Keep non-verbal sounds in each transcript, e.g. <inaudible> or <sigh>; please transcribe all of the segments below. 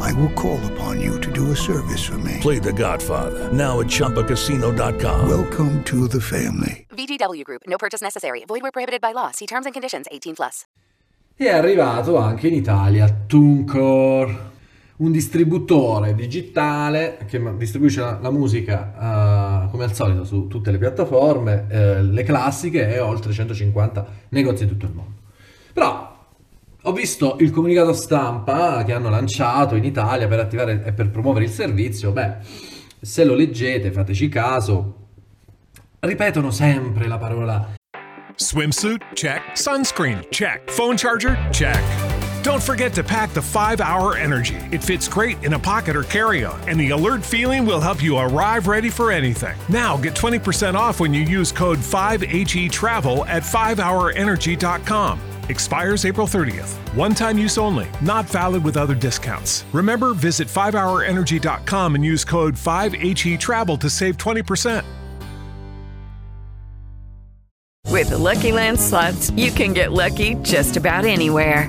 I will call upon you to do a service for me. Play The Godfather now at ChumbaCasino.com. Welcome to the family. VGW Group. No purchase necessary. Void where prohibited by law. See terms and conditions. 18 plus. È arrivato anche in Italia TuneCore, un distributore digitale che distribuisce la, la musica uh, come al solito su tutte le piattaforme, uh, le classiche e oltre 150 negozi di tutto il mondo. Però ho visto il comunicato stampa che hanno lanciato in Italia per attivare e per promuovere il servizio. Beh, se lo leggete, fateci caso. Ripetono sempre la parola Swimsuit? Check. Sunscreen? Check. Phone charger? Check. Don't forget to pack the 5 Hour Energy. It fits great in a pocket or carry on, and the alert feeling will help you arrive ready for anything. Now get 20% off when you use code 5HE Travel at 5hourenergy.com. Expires April 30th. One time use only, not valid with other discounts. Remember, visit 5hourenergy.com and use code 5HE Travel to save 20%. With the Lucky Land slots, you can get lucky just about anywhere.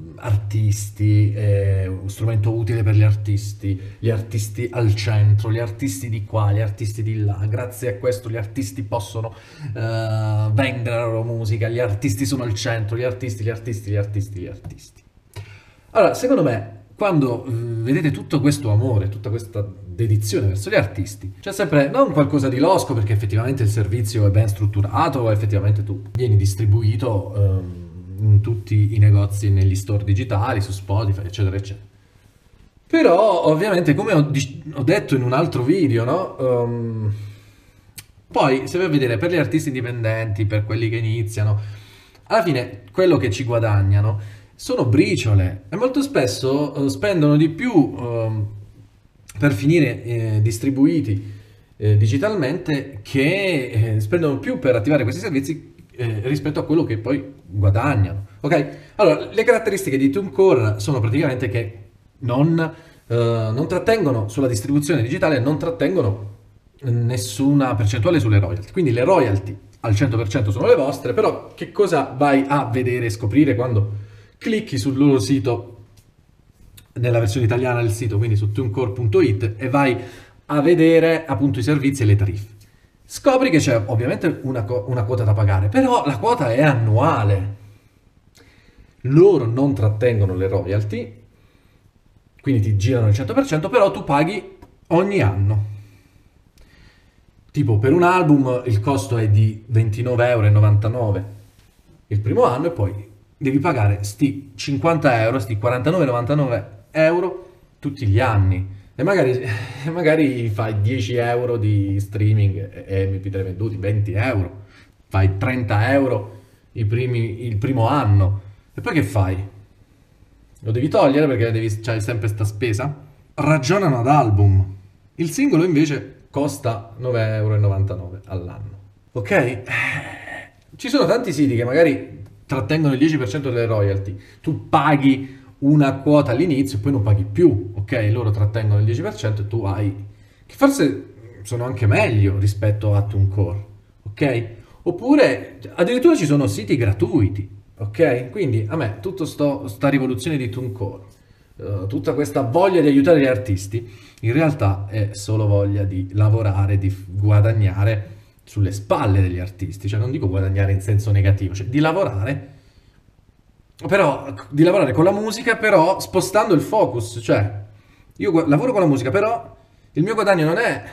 artisti, eh, un strumento utile per gli artisti, gli artisti al centro, gli artisti di qua, gli artisti di là. Grazie a questo gli artisti possono eh, vendere la loro musica, gli artisti sono al centro, gli artisti, gli artisti, gli artisti, gli artisti. Allora, secondo me, quando eh, vedete tutto questo amore, tutta questa dedizione verso gli artisti, c'è sempre non qualcosa di losco perché effettivamente il servizio è ben strutturato, effettivamente tu vieni distribuito ehm, in tutti i negozi, negli store digitali, su Spotify, eccetera, eccetera. Però, ovviamente, come ho, ho detto in un altro video, no? Ehm, poi, se a vedere per gli artisti indipendenti, per quelli che iniziano, alla fine quello che ci guadagnano sono briciole e molto spesso eh, spendono di più ehm, per finire eh, distribuiti eh, digitalmente che eh, spendono più per attivare questi servizi eh, rispetto a quello che poi guadagnano. Ok? Allora, le caratteristiche di TuneCore sono praticamente che non, eh, non trattengono sulla distribuzione digitale, non trattengono nessuna percentuale sulle royalty. Quindi le royalty al 100% sono le vostre, però che cosa vai a vedere e scoprire quando clicchi sul loro sito nella versione italiana del sito, quindi su tunecore.it e vai a vedere appunto i servizi e le tariffe. Scopri che c'è ovviamente una, una quota da pagare, però la quota è annuale. Loro non trattengono le royalty, quindi ti girano il 100%, però tu paghi ogni anno. Tipo per un album il costo è di 29,99 euro il primo anno e poi devi pagare sti 50 euro, sti 49,99 euro tutti gli anni. E magari, <laughs> magari fai 10 euro di streaming e MP3 venduti, 20 euro, fai 30 euro i primi- il primo anno. E poi che fai? Lo devi togliere perché devi, c'hai sempre sta spesa? Ragionano ad album. Il singolo invece costa 9,99 euro all'anno. Ok? Ci sono tanti siti che magari trattengono il 10% delle royalty. Tu paghi una quota all'inizio e poi non paghi più. Ok? Loro trattengono il 10% e tu hai... Che forse sono anche meglio rispetto a TuneCore. Ok? Oppure addirittura ci sono siti gratuiti. Ok? Quindi a me tutta questa rivoluzione di TuneCore, uh, tutta questa voglia di aiutare gli artisti, in realtà è solo voglia di lavorare, di guadagnare sulle spalle degli artisti, cioè non dico guadagnare in senso negativo, cioè di lavorare, però di lavorare con la musica, però spostando il focus, cioè io lavoro con la musica, però il mio guadagno non è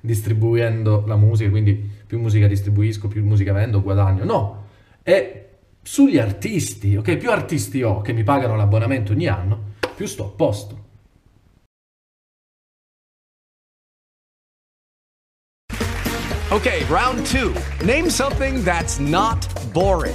distribuendo la musica, quindi più musica distribuisco, più musica vendo, guadagno, no, è sugli artisti, ok? Più artisti ho che mi pagano l'abbonamento ogni anno, più sto a posto. Okay, round two. Name something that's not boring.